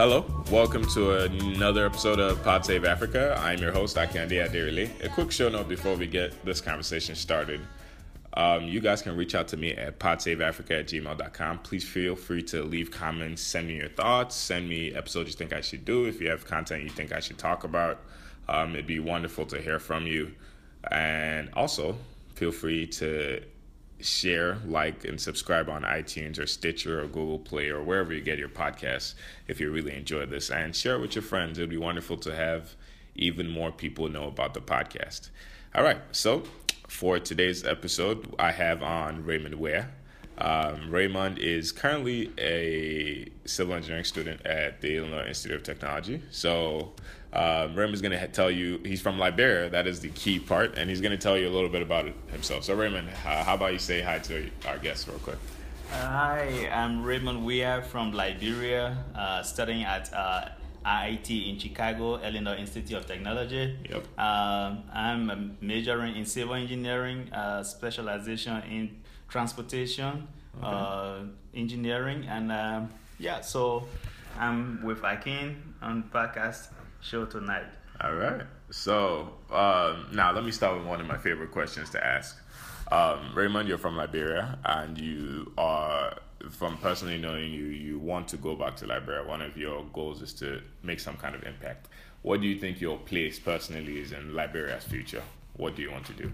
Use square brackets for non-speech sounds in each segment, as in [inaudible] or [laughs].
Hello, welcome to another episode of Pod Save Africa. I'm your host, Akande Adirili. A quick show note before we get this conversation started. Um, you guys can reach out to me at podsaveafrica at gmail.com. Please feel free to leave comments, send me your thoughts, send me episodes you think I should do. If you have content you think I should talk about, um, it'd be wonderful to hear from you. And also, feel free to share, like, and subscribe on iTunes or Stitcher or Google Play or wherever you get your podcasts if you really enjoy this. And share it with your friends. It would be wonderful to have even more people know about the podcast. All right, so for today's episode, I have on Raymond Ware. Um, Raymond is currently a civil engineering student at the Illinois Institute of Technology. So, um, Raymond's going to tell you he's from Liberia. That is the key part, and he's going to tell you a little bit about it himself. So, Raymond, uh, how about you say hi to our guests real quick? Uh, hi, I'm Raymond Weir from Liberia, uh, studying at uh, IIT in Chicago, Illinois Institute of Technology. Yep. Um, I'm majoring in civil engineering, uh, specialization in transportation Okay. uh, engineering, and um, yeah, so I'm with Akin on podcast show tonight. All right. So um, now let me start with one of my favorite questions to ask. Um, Raymond, you're from Liberia, and you are, from personally knowing you, you want to go back to Liberia. One of your goals is to make some kind of impact. What do you think your place personally is in Liberia's future? What do you want to do?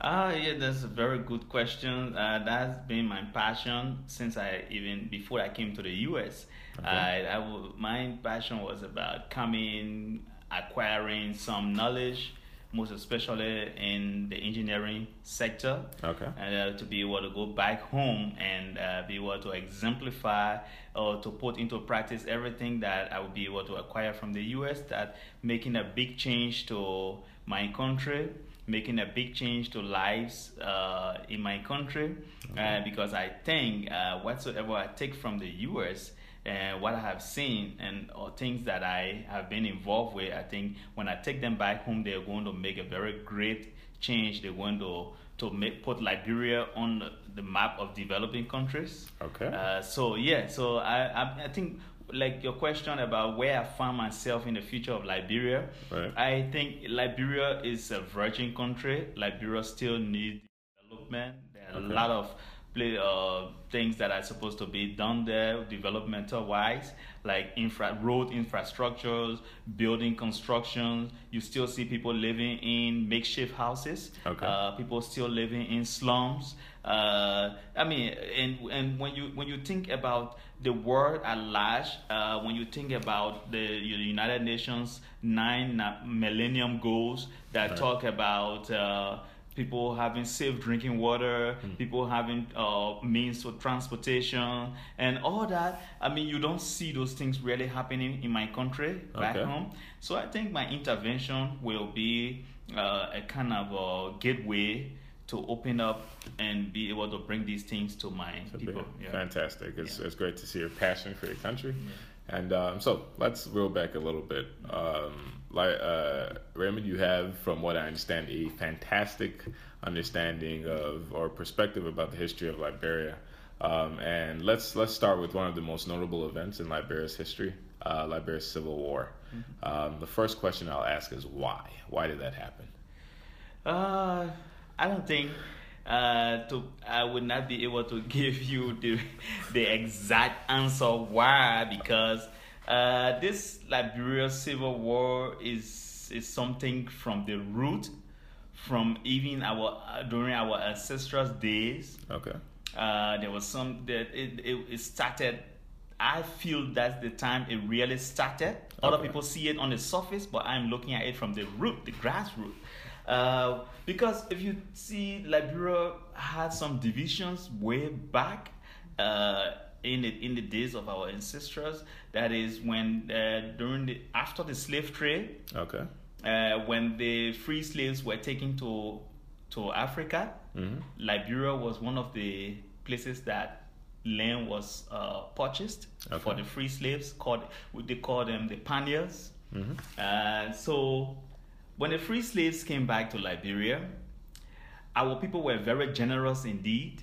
Ah, yeah, that's a very good question. Uh, that's been my passion since I even before I came to the US. Okay. I, I w- my passion was about coming, acquiring some knowledge, most especially in the engineering sector. Okay. And uh, to be able to go back home and uh, be able to exemplify or to put into practice everything that I would be able to acquire from the US, that making a big change to my country, making a big change to lives uh, in my country, uh, because I think uh, whatsoever I take from the US and what I have seen and or things that I have been involved with, I think when I take them back home, they're going to make a very great change. They're going to to make put Liberia on the, the map of developing countries. Okay. Uh, so yeah, so I, I I think like your question about where I find myself in the future of Liberia. Right. I think Liberia is a virgin country. Liberia still needs development. There are Okay. a lot of play, uh, things that are supposed to be done there, developmental wise, like infra road infrastructures, building constructions You still see people living in makeshift houses. Okay. Uh, people still living in slums. Uh, I mean, and and when you when you think about the world at large, uh, when you think about the United Nations nine Millennium Goals that Right. talk about uh, people having safe drinking water, Hmm. people having uh, means for transportation, and all that. I mean, you don't see those things really happening in my country back Okay. home. So I think my intervention will be uh, a kind of a gateway to open up and be able to bring these things to my people. Yeah. Fantastic. It's, Yeah. it's great to see your passion for your country. And um, so let's reel back a little bit. Um, like uh, Raymond, you have, from what I understand, a fantastic understanding of or perspective about the history of Liberia. Um, and let's let's start with one of the most notable events in Liberia's history, uh, Liberia's Civil War. Um, the first question I'll ask is why? Why did that happen? Uh, I don't think uh, to I would not be able to [laughs] give you the the exact answer why because uh, this Liberia Civil War is is something from the root from even our uh, during our ancestors' days. Okay. Uh, there was some that it, it, it started. I feel that's the time it really started. Other Okay. people see it on the surface, but I'm looking at it from the root, the grassroots. Uh, because if you see, Liberia had some divisions way back uh, in the in the days of our ancestors. That is when uh, during the after the slave trade, Okay. uh, when the free slaves were taken to to Africa, Mhm. Liberia was one of the places that land was uh, purchased for the free slaves. Called they call them the pioneers. Mhm. Uh, so when the free slaves came back to Liberia, our people were very generous indeed,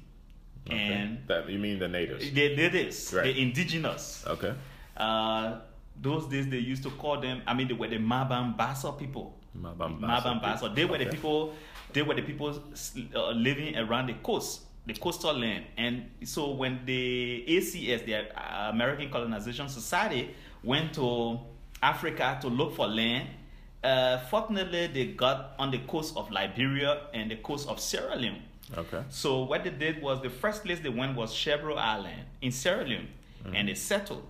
Okay. and that you mean the natives? The natives, Right. the indigenous. Okay. Uh, those days they used to call them. I mean, they were the Mabambasa people. Mabambasa. They were okay. the people. They were the people uh, living around the coast, the coastal land. And so when the ACS, the American Colonization Society, went to Africa to look for land, uh, fortunately they got on the coast of Liberia and the coast of Sierra Leone. Okay. So what they did was the first place they went was Sherbro Island in Sierra Leone, mm-hmm. and they settled.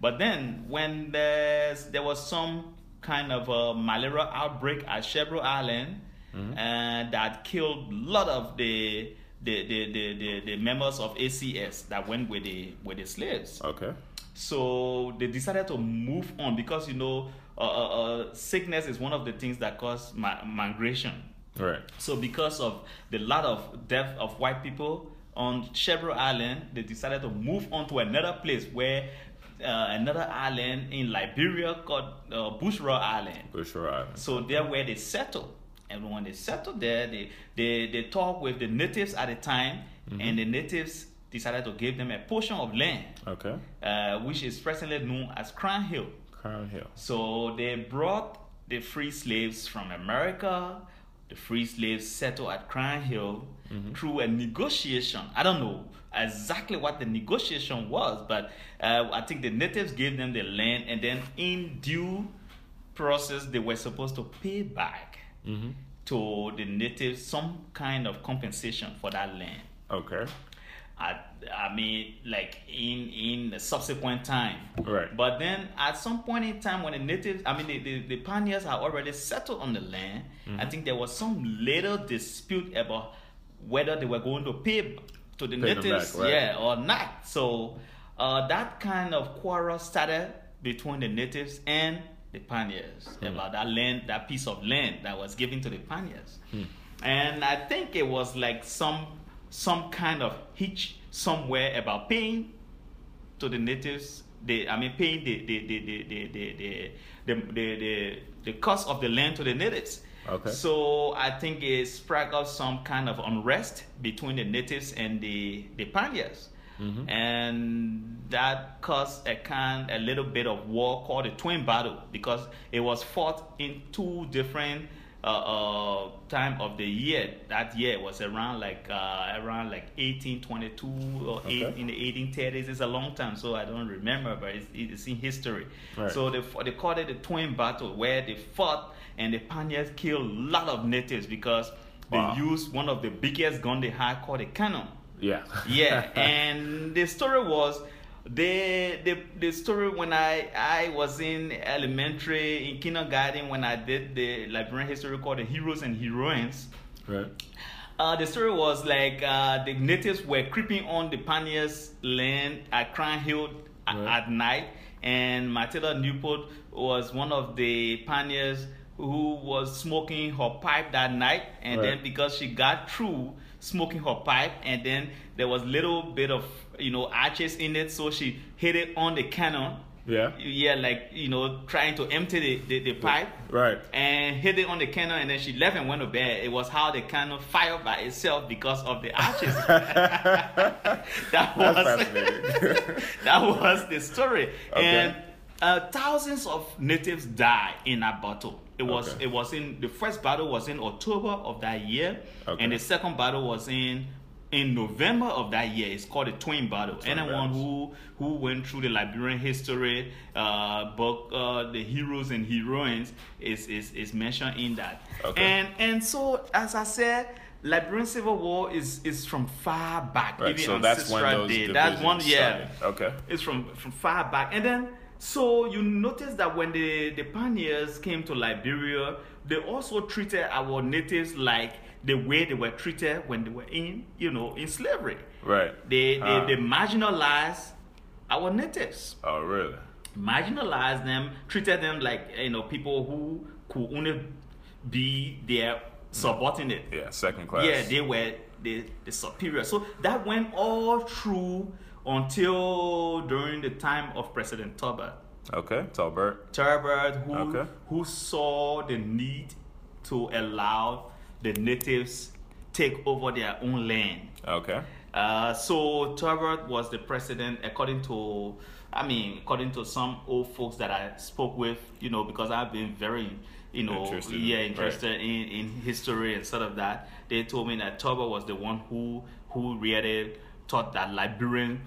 But then when there's, there was some kind of a malaria outbreak at Sherbro Island, mm-hmm. and that killed a lot of the the, the, the, the, the members of ACS that went with the with the slaves. Okay. So they decided to move on because you know uh, uh, uh, sickness is one of the things that cause ma- migration. Right. So because of the lot of death of white people on Sherbro Island, they decided to move on to another place where uh, another island in Liberia called uh, Bushrod Island. Bushrod Island. So there where they settled. And when they settled there, they they, they talked with the natives at the time, mm-hmm. and the natives decided to give them a portion of land. Okay. Uh, which is presently known as Crown Hill. Crown Hill. So they brought the free slaves from America. The free slaves settled at Crown Hill mm-hmm. through a negotiation. I don't know exactly what the negotiation was, but uh, I think the natives gave them the land, and then in due process, they were supposed to pay back mm-hmm. to the natives some kind of compensation for that land. Okay. I, I mean, like in in the subsequent time. Right. But then at some point in time, when the natives, I mean, the, the, the pioneers had already settled on the land, mm-hmm. I think there was some little dispute about whether they were going to pay to the pay natives, back, right. yeah, or not. So uh, that kind of quarrel started between the natives and the pioneers mm. about that land, that piece of land that was given to the pioneers. Mm. And I think it was like some some kind of hitch somewhere about paying to the natives. The, I mean, paying the the the the the the the, the, the, the, cost of the land to the natives. Okay. So I think it sparked up some kind of unrest between the natives and the the pioneers. Mm-hmm. And that caused a kind a little bit of war called the Twin Battle because it was fought in two different uh, uh, time of the year. That year was around like uh, around like 1822 or okay. eight, in the 1830s. It's a long time, so I don't remember, but it's, it's in history. Right. So they they called it the Twin Battle, where they fought and the Spaniards killed a lot of natives because wow. they used one of the biggest gun they had called a cannon. Yeah. yeah, [laughs] and the story was the the the story when I I was in elementary in kindergarten when I did the Liberian history called the heroes and heroines. Right. Uh, the story was like uh, the natives were creeping on the pioneers' land at Crown Hill right. at night, and Matilda Newport was one of the pioneers who was smoking her pipe that night, and right. then because she got through smoking her pipe, and then there was little bit of you know arches in it, so she hit it on the cannon. Yeah. Yeah, like you know, trying to empty the, the, the pipe. Right. And hit it on the cannon, and then she left and went to bed. It was how the cannon fired by itself because of the arches. [laughs] [laughs] that was [laughs] that was the story. Okay. And uh, thousands of natives died in that battle. It was okay. it was in the first battle was in October of that year, okay. and the second battle was in in November of that year. It's called the Twin Battle. Twin Anyone who who went through the Liberian history uh, book, uh, the heroes and heroines, is is is mentioned in that. Okay. And and so as I said. Liberian Civil War is is from far back, right, so that's when those day. That's one, yeah. Started. Okay. It's from from far back, and then so you notice that when the, the pioneers came to Liberia, they also treated our natives like the way they were treated when they were in, you know, in slavery. Right. They, they, ah. they marginalized our natives. Oh, really? Marginalized them, treated them like, you know, people who could only be their subordinate. Yeah, second class. Yeah, they were the, the superior. So that went all through until during the time of President Tolbert. Okay, Tolbert. Tolbert, who, okay. who saw the need to allow the natives take over their own land. Okay. Uh, so Tolbert was the president, according to I mean, according to some old folks that I spoke with, you know, because I've been very, you know, Interested, yeah, right. interested in, in history and sort of that. They told me that Tolbert was the one who who really thought that Liberians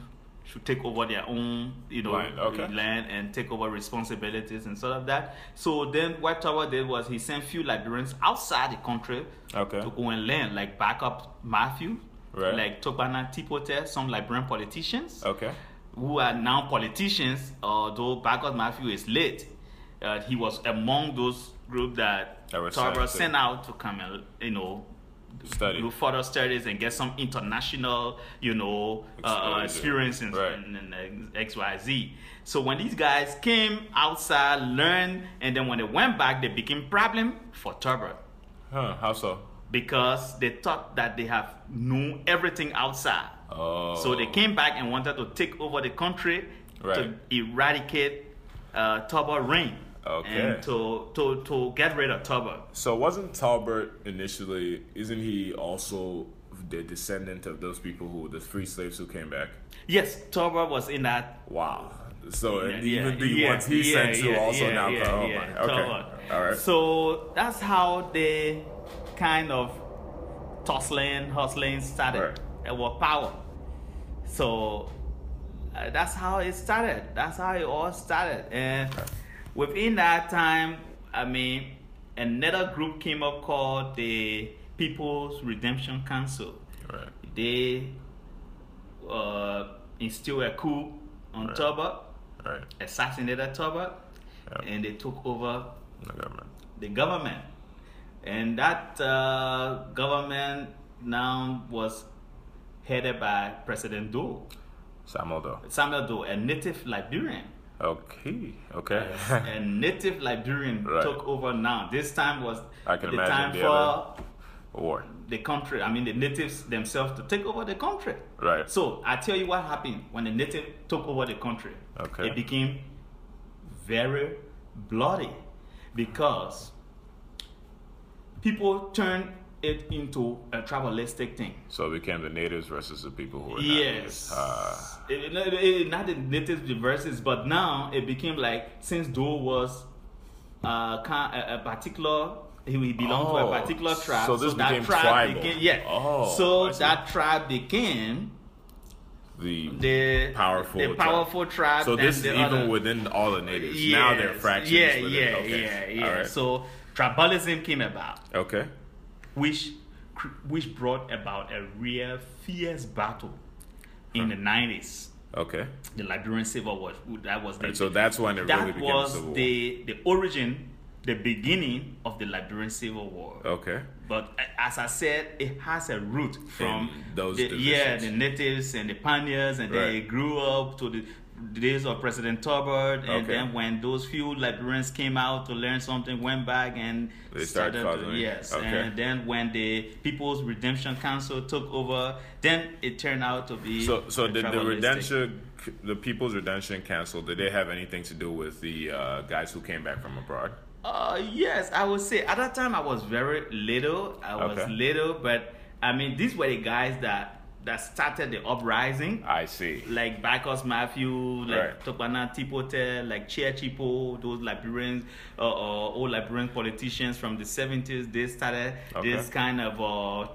should take over their own, you know, Land, okay. land and take over responsibilities and sort of that. So then what Tolbert did was he sent few Liberians outside the country Okay. to go and learn, like Baccus Matthew, Right. like Togba-Nah Tipoteh, some Liberian politicians Okay. who are now politicians, although Baccus Matthew is late. Uh, he was among those group that That were sent sent out to come and, you know, Study. do further studies and get some international, you know, uh, experience in, Right. in, in XYZ. So when these guys came outside, learned, and then when they went back, they became problem for Tolbert Huh? How so? because they thought that they have known everything outside. Oh. So they came back and wanted to take over the country to eradicate uh, Tolbert reign. Okay. And to, to, to get rid of Tolbert. So wasn't Tolbert initially? Isn't he also the descendant of those people who the free slaves who came back? Yes, Tolbert was in that. Wow. So Yeah, even the yeah, ones he yeah, sent to also now. yeah, oh my. Okay. Tolbert. All right. So that's how they kind of tussling, hustling started. Right. It was power. So uh, that's how it started. That's how it all started. And within that time, I mean, another group came up called the People's Redemption Council. right. They uh, instilled a coup on Right. Tolbert, Right. assassinated Tolbert, Yep. and they took over The government. the government. And that uh, government now was headed by President Doe, Samuel Doe. Samuel Doe, a native Liberian. Okay. Okay. [laughs] And native Liberian Right. took over now. This time was the time for War. the country, I mean the natives themselves to take over the country. Right. So I tell you what happened when the native took over the country. Okay. It became very bloody because people turned it into a tribalistic thing. So it became the natives versus the people who were Yes. Uh, It- it- it- not the natives versus, but now it became like since Doe was uh, a, a particular, he belonged to Oh, a particular tribe. so this that became tribe tribal. Became, yeah. Oh, so that tribe became the the powerful, the tribe. powerful tribe. So this is even other. within all the natives. now they're Yes. fractions. Yeah, within- yeah, okay. yeah, yeah. Right. So tribalism came about, okay. Which which brought about a real fierce battle in the nineties. Okay. The Liberian Civil War. That was the And so that's when it that really became was civil war. the the origin, the beginning of the Liberian Civil War. Okay. But as I said, it has a root from those the, yeah the natives and the pioneers, and Right. it grew up to the days of President Tolbert, and Okay. then when those few Liberians came out to learn something, went back and They started to- yes, Okay. and then when the People's Redemption Council took over, then it turned out to be So, so did the redemption, the People's Redemption Council, did they have anything to do with the uh, guys who came back from abroad? Uh, yes, I would say at that time I was very little. I was Okay. little, but I mean these were the guys that that started the uprising. I see. Like Baccus Matthew, like Right. Togba-Nah Tipoteh, like Chea Cheapoo, those Liberians, uh, uh, old Liberian politicians from the 70s, they started Okay. this kind of uh,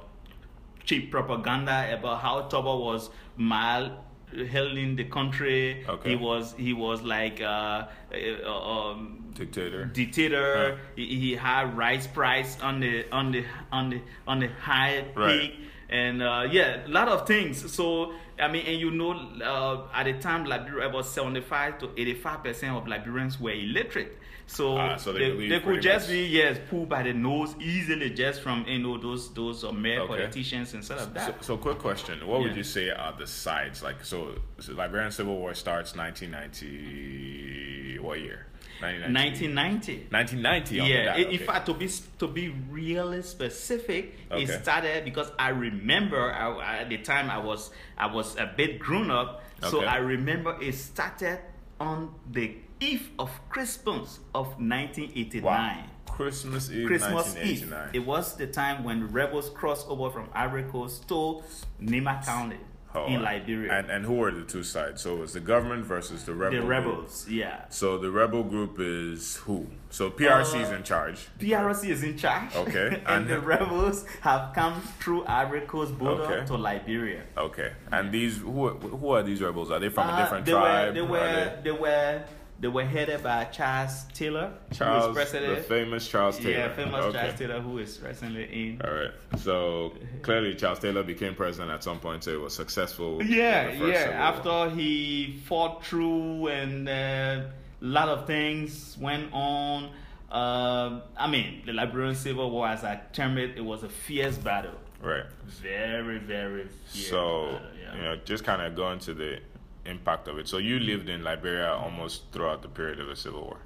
cheap propaganda about how Tolbert was mal hailing the country. Okay. He was he was like uh, uh, um, Dictator. dictator. He, he had rice price on the on the on the on the high Right. peak, and uh, yeah, a lot of things. So I mean, and you know, uh, at the time, Liberia about seventy-five to eighty-five percent of Liberians were illiterate. So, Ah, so they they, they could just much- be yes pulled by the nose easily just from you know those those uh, male Okay. politicians instead of So, that. so quick question: What would you say are the sides? Like, so, so Liberian Civil War starts 1990. What year? 1990. 1990. 1990. on the Yeah, in fact, to be to be really specific, Okay. it started because I remember I, at the time I was I was a bit grown up, so I remember it started on the eve of Christmas of 1989. Wow. Christmas Eve, Christmas Eve. It was the time when rebels crossed over from Ivory Coast to Nimba County. Oh, in Liberia. And and who were the two sides? So it was the government versus the rebel. the group. rebels, yeah. So the rebel group is who? So PRC is Uh, in charge. PRC is in charge. Okay, [laughs] and, and- the rebels have come through Ivory Coast border Okay. to Liberia. Okay. And these who who are these rebels? Are they from a Uh, different they tribe? Were, they Are were they were they were headed by Charles Taylor, who Charles, is president. the famous Charles Taylor. Yeah, famous okay. Charles Taylor, who is presently in. All right. So clearly, Charles Taylor became president at some point, so he was successful. Yeah, yeah. War. After he fought through and a lot of things went on. Uh, I mean, the Liberian Civil War, as I term it, it was a fierce battle. Right. Very, very fierce. So battle, yeah. you know, just kind of going to the impact of it. So you lived in Liberia almost throughout the period of the Civil War.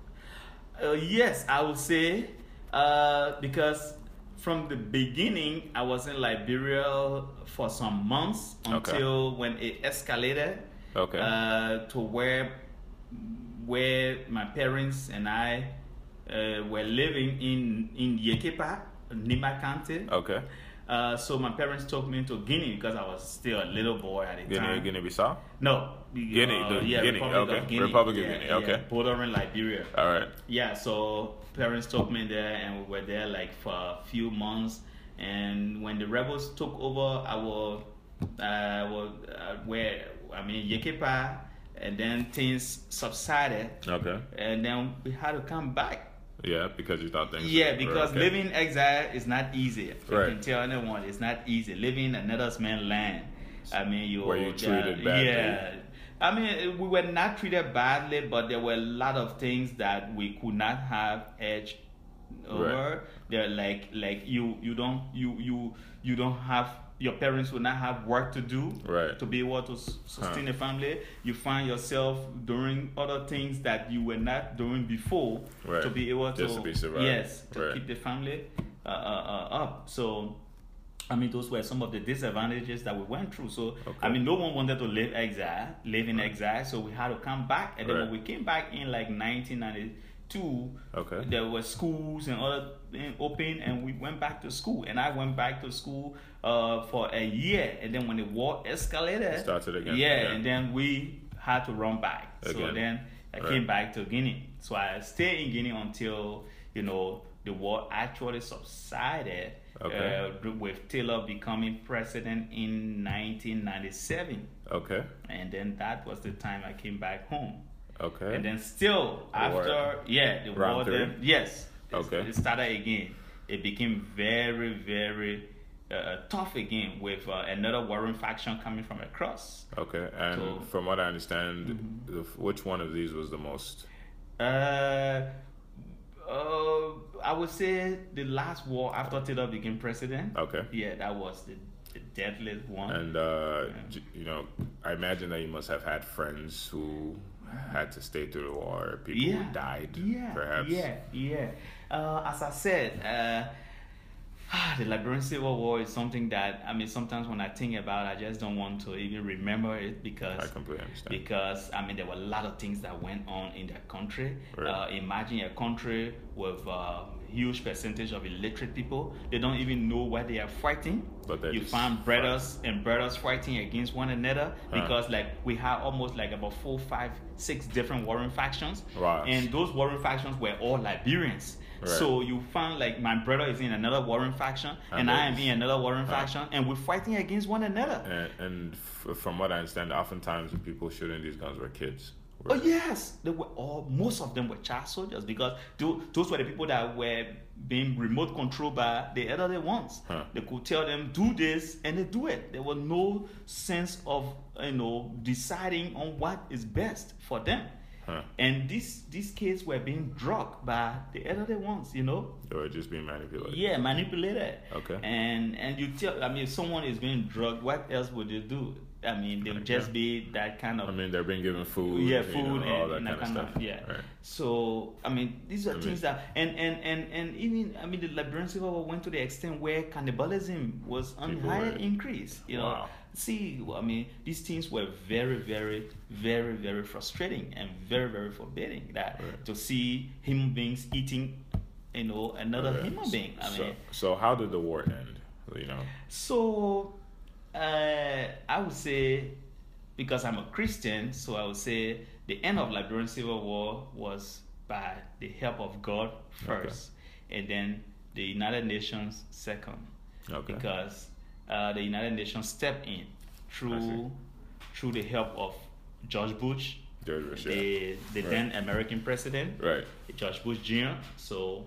Uh, yes, I would say uh, because from the beginning I was in Liberia for some months Okay. until when it escalated Okay. uh, to where where my parents and I uh, were living in in Yekepa, Nimba County. Okay. Uh, so my parents took me to Guinea because I was still a little boy at the Guinea, time. Guinea-Bissau. No, Guinea, the yeah, Guinea, Republic okay. of Guinea. Republic of Yeah, Guinea, yeah, okay. bordering Liberia. All right. Yeah, so parents took me there, and we were there like for a few months. And when the rebels took over, I was, uh, was uh, where I mean Yekepa, and then things subsided, Okay. and then we had to come back. Yeah, because you thought things. Yeah, because okay. living exile is not easy. I Right. can tell anyone it's not easy. Living in another man's land. I mean, you Were you treated badly? Yeah. I mean, we were not treated badly, but there were a lot of things that we could not have edge over. They're like like you you don't you you you don't have your parents will not have work to do Right. to be able to sustain a family. You find yourself doing other things that you were not doing before Right. to be able Just to be yes to Right. keep the family uh, uh, uh, up. So. I mean, those were some of the disadvantages that we went through. So, I mean, no one wanted to live exile, live in exile. So we had to come back. And then when we came back in like 1992, Okay. there were schools and other things open, and we went back to school. And I went back to school uh, for a year. And then when the war escalated, Started again, Yeah, and then we had to run back. So then I Right. came back to Guinea. So I stayed in Guinea until you know the war actually subsided. Okay. Uh, with Taylor becoming president in 1997, Okay. and then that was the time I came back home. Okay. And then still The war- after, yeah, the Round war. three? Then, yes. Okay. It started again. It became very, very uh, tough again with uh, another warring faction coming from across. Okay. And So- Mm-hmm. from what I understand, the, which one of these was the most? Uh, uh, I would say the last war after Taylor became president. Okay. Yeah, that was the, the deadliest one. And uh, j- you know, I imagine that you must have had friends who had to stay through the war, people yeah. who died, Yeah. perhaps. Yeah. Yeah. Uh, as I said, uh, [sighs] the Liberian Civil War is something that I mean. Sometimes when I think about, it, I just don't want to even remember it because I completely understand. because I mean there were a lot of things that went on in that country. Right. Uh, imagine a country with a huge percentage of illiterate people. They don't even know why they are fighting. But you find brothers and brothers fighting against one another Huh. because like we have almost like about four, five, six different warring factions. Wow. And those warring factions were all Liberians. Right. So you find like my brother is in another warring faction And and, I am in another warring Huh. faction and we're fighting against one another. and, and f- from what I understand, oftentimes the people shooting these guns were kids. Oh yes, they were all. Most of them were child soldiers because tho- those were the people that were being remote controlled by the elderly ones. Huh. They could tell them do this, and they do it. There was no sense of you know deciding on what is best for them. Huh. And these these kids were being drugged by the elderly ones. You know. They were just being manipulated. Yeah, manipulated. Okay. And and you tell, I mean, if someone is being drugged, what else would they do? I mean, they would just be that kind of I mean, they're being given food. yeah, you food know, all and, that and kind, of of, stuff. yeah. Right. So I mean, these are I mean- things that and and and and even I mean, the Liberian Civil War went to the extent where cannibalism was on higher were- increase. You know, Wow. see, I mean, these things were very, very, very, very frustrating and very, very forbidding. That Right. to see human beings eating, you know, another Okay. human being. I so, mean, so how did the war end? You know. so Uh, I would say, because I'm a Christian, so I would say the end of Liberian Civil War was by the help of God first, okay. and then the United Nations second. Okay. Because uh, the United Nations stepped in through through the help of George Bush, George Bush the, the right. then American president, right, George Bush Jr. So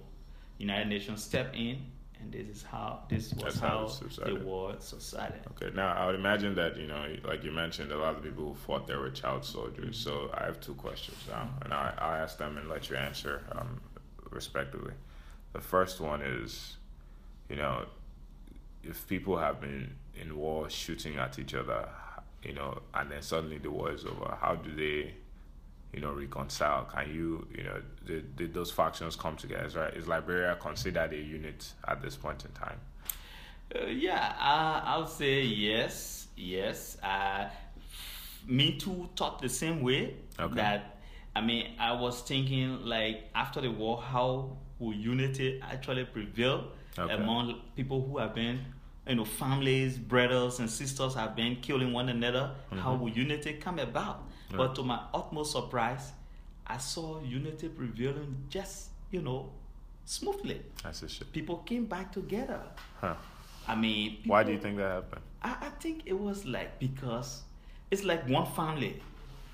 United Nations stepped in and this is how this was how, how the war subsided. Okay, now I would imagine that you know, like you mentioned, a lot of people who fought there were child soldiers. So I have two questions now, and I I ask them and let you answer um, respectively. The first one is, you know, if people have been in war shooting at each other, you know, and then suddenly the war is over, how do they you know, reconcile? Can you, you know, did, did those factions come together? Is, right? Is Liberia considered a unit at this point in time? Uh, yeah, uh, I'll say yes, yes. Uh, me too thought the same way. Okay. That I mean, I was thinking like after the war, how will unity actually prevail okay. among people who have been you know, families, brothers and sisters have been killing one another. Mm-hmm. How will unity come about? Yeah. But to my utmost surprise, I saw unity prevailing just, you know, smoothly. That's a shit. People came back together. Huh. I mean, people, why do you think that happened? I, I think it was like because it's like one family.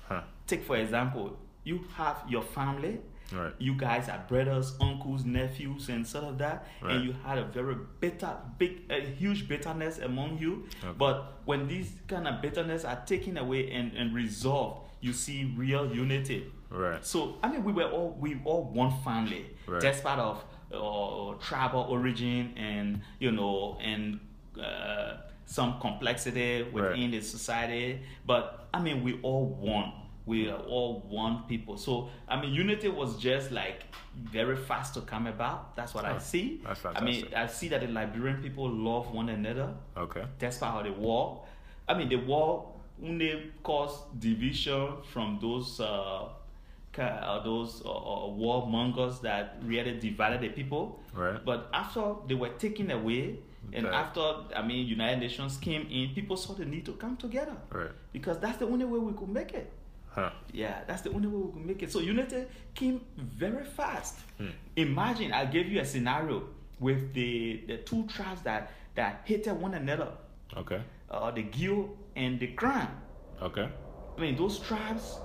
Huh. Take for example, you have your family Right. You guys are brothers, uncles, nephews, and sort of that, right. and you had a very bitter, big, a huge bitterness among you. Okay. But when these kind of bitterness are taken away and, and resolved, you see real unity. Right. So I mean, we were all we all one family, right. despite of uh, tribal origin and you know and. Uh, some complexity within right. the society, but I mean, we all want we are all one people. So I mean, unity was just like very fast to come about. That's what oh, I see. That's fantastic. I mean, I see that the Liberian people love one another. Okay. Despite how the war, I mean, the war only caused division from those. Uh, uh, those uh, uh, warmongers that really divided the people. Right. But after they were taken away, and after I mean United Nations came in, people saw the need to come together. Right. Because that's the only way we could make it. Huh. Yeah, that's the only way we could make it. So unity came very fast. Hmm. Imagine I gave you a scenario with the the two tribes that that hated one another. Okay. Uh, the Gio and the Krahn. Okay. I mean, those tribes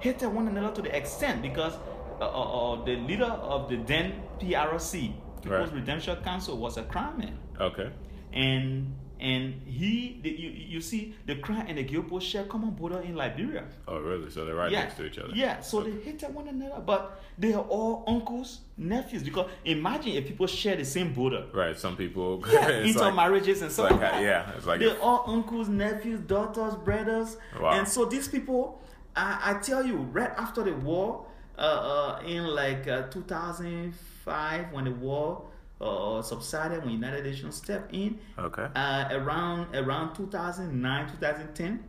hated one another to the extent because uh, uh, uh the leader of the then PRC, People's right. Redemption Council, was a Krahn man. Okay. And and he, the, you, you see, the Krahn and the Gilpo share common border in Liberia. Oh, really? So they're right yeah. next to each other. Yeah. So okay. they hated one another, but they are all uncles, nephews. Because imagine if people share the same border. Right. Some people. [laughs] Yeah. intermarriages like, and so like, Yeah. It's like they're all uncles, nephews, daughters, brothers. Wow. And so these people, I, I tell you, right after the war, uh, uh, in like uh, 2005, when the war uh, subsided when United Nations stepped in. Okay. Uh, around around 2009 2010,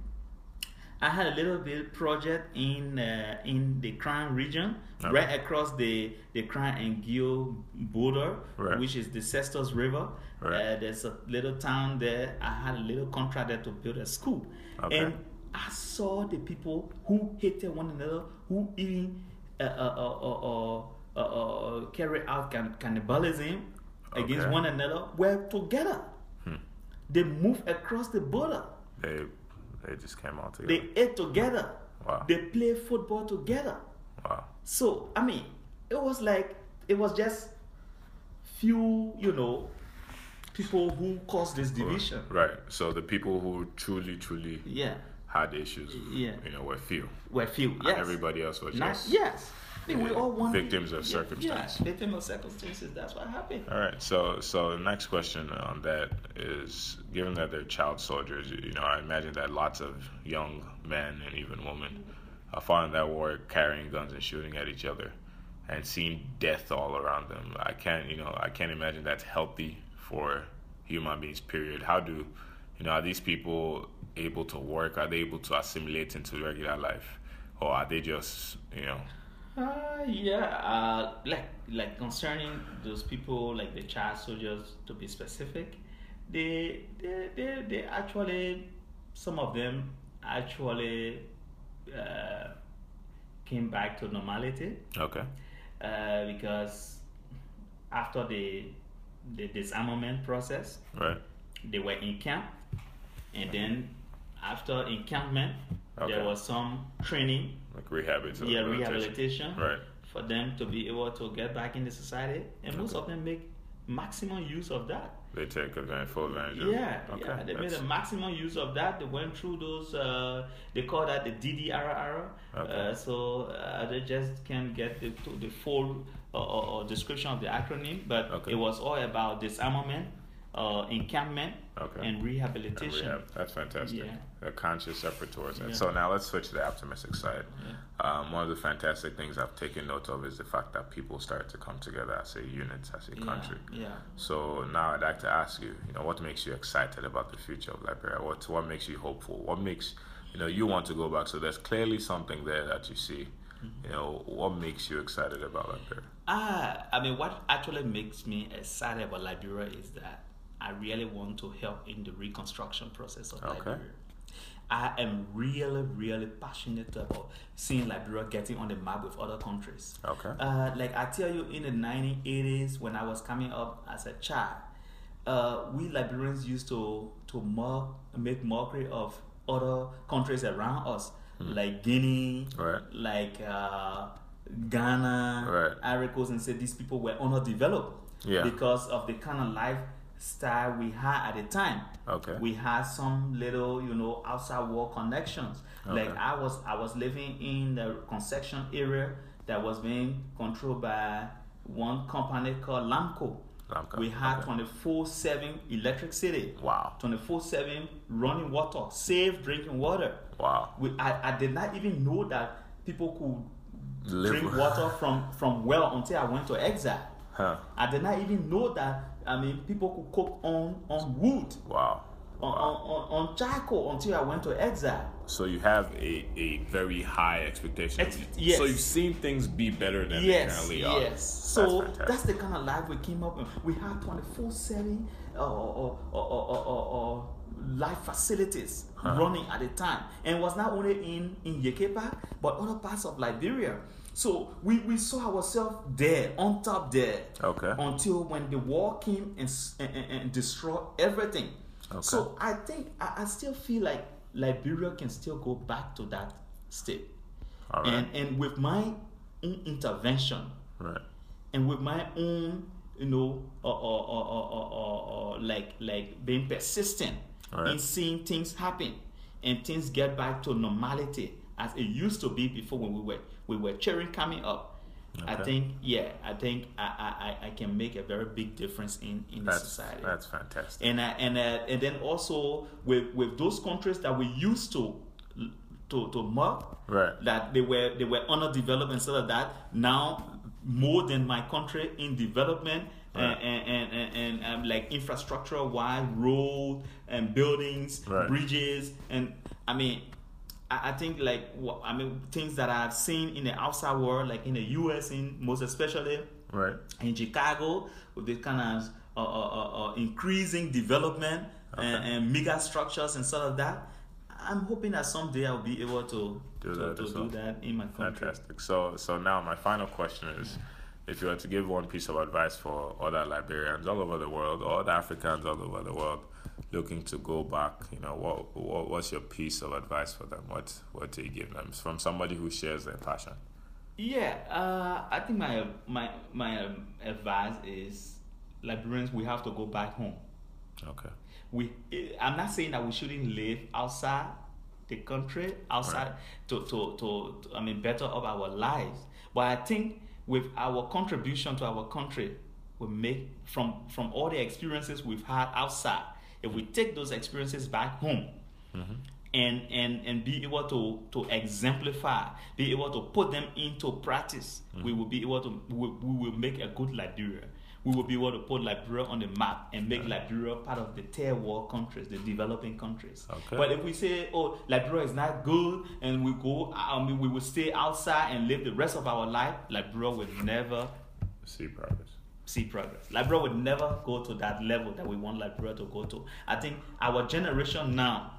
I had a little bit project in uh, in the Krahn region, okay. right across the the Krahn and Gio border, right. which is the Cestos River. Right. Uh, there's a little town there. I had a little contract there to build a school, okay. and I saw the people who hated one another, who even uh, uh, uh, uh carry out can- cannibalism okay. against one another were together. Hmm. They moved across the border. They they just came out together. They ate together. Wow. They played football together. Wow. So I mean, it was like it was just few, you know, people who caused this division. Right. So the people who truly, truly yeah had issues, yeah. you know, were few. Were few. Yes. everybody else was Not, just yes we all want victims of circumstances. Yeah, victims of circumstances. That's what happened. All right. So, so the next question on that is: given that they're child soldiers, you know, I imagine that lots of young men and even women are fighting that war, carrying guns and shooting at each other, and seeing death all around them. I can't, you know, I can't imagine that's healthy for human beings. Period. How do, you know, are these people able to work? Are they able to assimilate into regular life, or are they just, you know? Uh, yeah, uh, like like concerning those people, like the child soldiers, to be specific, they they they, they actually some of them actually uh, came back to normality. Okay. Uh, because after the the disarmament process, right, they were in camp, and then after encampment, okay. there was some training, like rehabilitation. Yeah, rehabilitation. Right. For them to be able to get back in the society, and okay. most of them make maximum use of that. They take advantage, full advantage. Yeah, okay. yeah. They That's... made a maximum use of that. They went through those. Uh, they call that the DDR Okay. Uh, so uh, they just can't get the the full uh, description of the acronym, but okay. it was all about disarmament, uh, encampment, okay. and rehabilitation. And rehab. That's fantastic. Yeah. A conscious effort towards it. Yeah. So now let's switch to the optimistic side. Yeah. Um, one of the fantastic things I've taken note of is the fact that people start to come together as a unit, as a country. Yeah. So now I'd like to ask you, you know, what makes you excited about the future of Liberia? What what makes you hopeful? What makes you know you want to go back? So there's clearly something there that you see. Mm-hmm. You know, what makes you excited about Liberia? Ah, I mean, what actually makes me excited about Liberia is that I really want to help in the reconstruction process of okay. Liberia. I am really, really passionate about seeing Liberia getting on the map with other countries. Okay. Uh, like I tell you, in the 1980s, when I was coming up as a child, uh, we Liberians used to to mock, make mockery of other countries around us, mm. like Guinea, right. like uh, Ghana, right. Ivory Coast, and say these people were underdeveloped yeah. because of the kind of life style we had at the time. Okay. We had some little, you know, outside world connections. Okay. Like I was I was living in the concession area that was being controlled by one company called Lamco. Lamco. We had 24 okay. 7 electricity. Wow. 24 7 running water, safe drinking water. Wow. We, I, I did not even know that people could Live. drink [laughs] water from, from well until I went to exile. Huh. I did not even know that I mean, people could cook on on wood. Wow. On, wow. on, on, on charcoal until I went to exile. So you have a, a very high expectation. Ex- yes. So you've seen things be better than yes, they currently are. Yes. So that's, that's, the kind of life we came up with. We had 24 7 or, or, or, or, life facilities huh. running at the time. And it was not only in, in Yekepa, but other parts of Liberia. So we, we saw ourselves there, on top there. Okay. Until when the war came and, and, and destroyed everything. Okay. So I think, I, I still feel like Liberia can still go back to that state. All right. And, and with my own intervention, right. and with my own, you know, or, or, or, or, or like, like being persistent right. in seeing things happen and things get back to normality as it used to be before when we were we were cheering coming up. Okay. I think yeah, I think I, I, I can make a very big difference in, in that's, the society. That's fantastic. And uh, and uh, and then also with with those countries that we used to to to mock right. that they were they were underdeveloped instead of that now more than my country in development right. and, and, and, and um, like infrastructure wide road and buildings right. bridges and i mean I, think like I mean things that I've seen in the outside world, like in the U.S. in most especially right in Chicago with this kind of uh, uh, uh, uh increasing development okay. and, and, mega structures and sort of that. I'm hoping that someday I'll be able to do to, that, to do that in my country. Fantastic. So so now my final question is. If you were to give one piece of advice for other Liberians all over the world, or other Africans all over the world, looking to go back, you know, what, what what's your piece of advice for them? What what do you give them from somebody who shares their passion? Yeah, uh, I think my my my um, advice is Liberians we have to go back home. Okay. We I'm not saying that we shouldn't live outside the country, outside right. to, to, to, to I mean better up our lives. But I think with our contribution to our country, we make from from all the experiences we've had outside if we take those experiences back home mm-hmm. and, and, and be able to, to exemplify, be able to put them into practice, mm-hmm. we will be able to, we, we will make a good Liberia we will be able to put Liberia on the map and make Liberia part of the third world countries, the developing countries. Okay. But if we say, oh, Liberia is not good, and we go, I mean, we will stay outside and live the rest of our life, Liberia will never see progress. See progress. Liberia would never go to that level that we want Liberia to go to. I think our generation now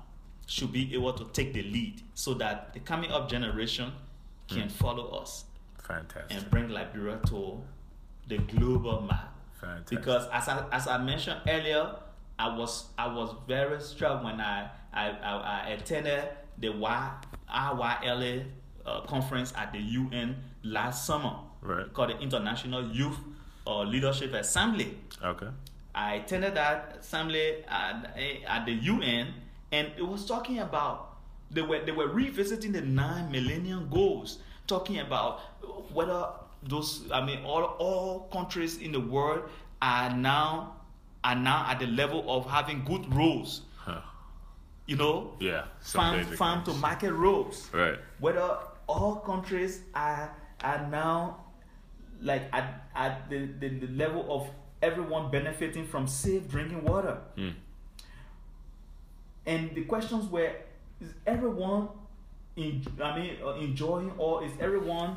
should be able to take the lead so that the coming up generation can mm. follow us. Fantastic. And bring Liberia to the global map. Fantastic. Because as I, as I mentioned earlier, I was I was very struck when I I, I, I attended the IYLA uh, conference at the UN last summer. Right. Called the International Youth uh, Leadership Assembly. Okay. I attended that assembly at, at the UN, and it was talking about they were they were revisiting the nine millennium goals, talking about whether those I mean all all countries in the world are now are now at the level of having good roads. Huh. You know, yeah, farm farm to market roads. Right. Whether all countries are are now like at, at the, the, the level of everyone benefiting from safe drinking water. Mm. And the questions were is everyone in, I mean uh, enjoying or is everyone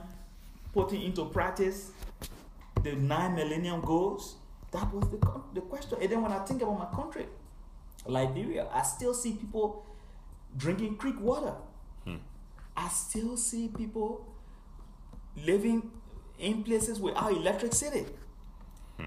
putting into practice the nine millennium goals? That was the, the question. And then when I think about my country, Liberia, I still see people drinking creek water. Hmm. I still see people living in places where without electricity. Hmm.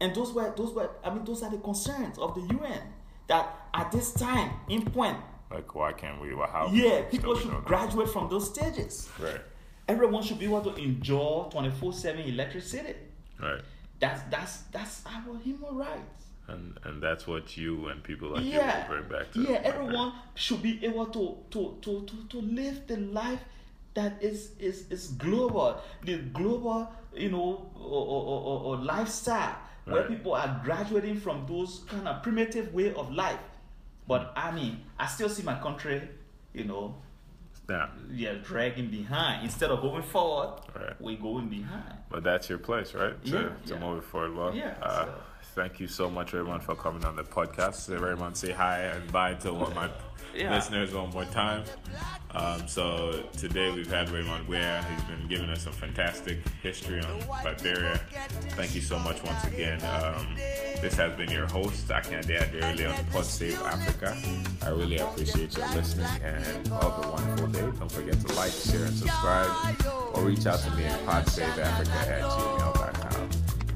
And those were those were I mean those are the concerns of the UN that at this time in point like why can't we well, how yeah people should graduate from those stages right everyone should be able to enjoy 24-7 electricity right that's that's that's our human rights and and that's what you and people like yeah. you bring back to yeah everyone should be able to to to to, to live the life that is is is global the global you know or, or, or, or lifestyle right. where people are graduating from those kind of primitive way of life but i mean i still see my country you know yeah, yeah dragging behind instead of going forward right. we're going behind but that's your place right to, yeah, to yeah. move forward well yeah uh, so. Thank you so much everyone for coming on the podcast everyone say hi and bye to all my [laughs] yeah. listeners one more time um, so today we've had Raymond Ware. He's been giving us some fantastic history on Liberia. Thank you so much once again. Um, this has been your host, Akande Aderele on Pod Save Africa. I really appreciate your listening and have a wonderful day. Don't forget to like, share, and subscribe or reach out to me at podsaveafrica at gmail.com.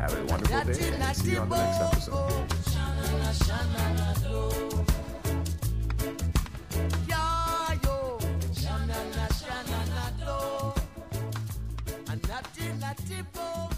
Have a wonderful day and see you on the next episode. Nati.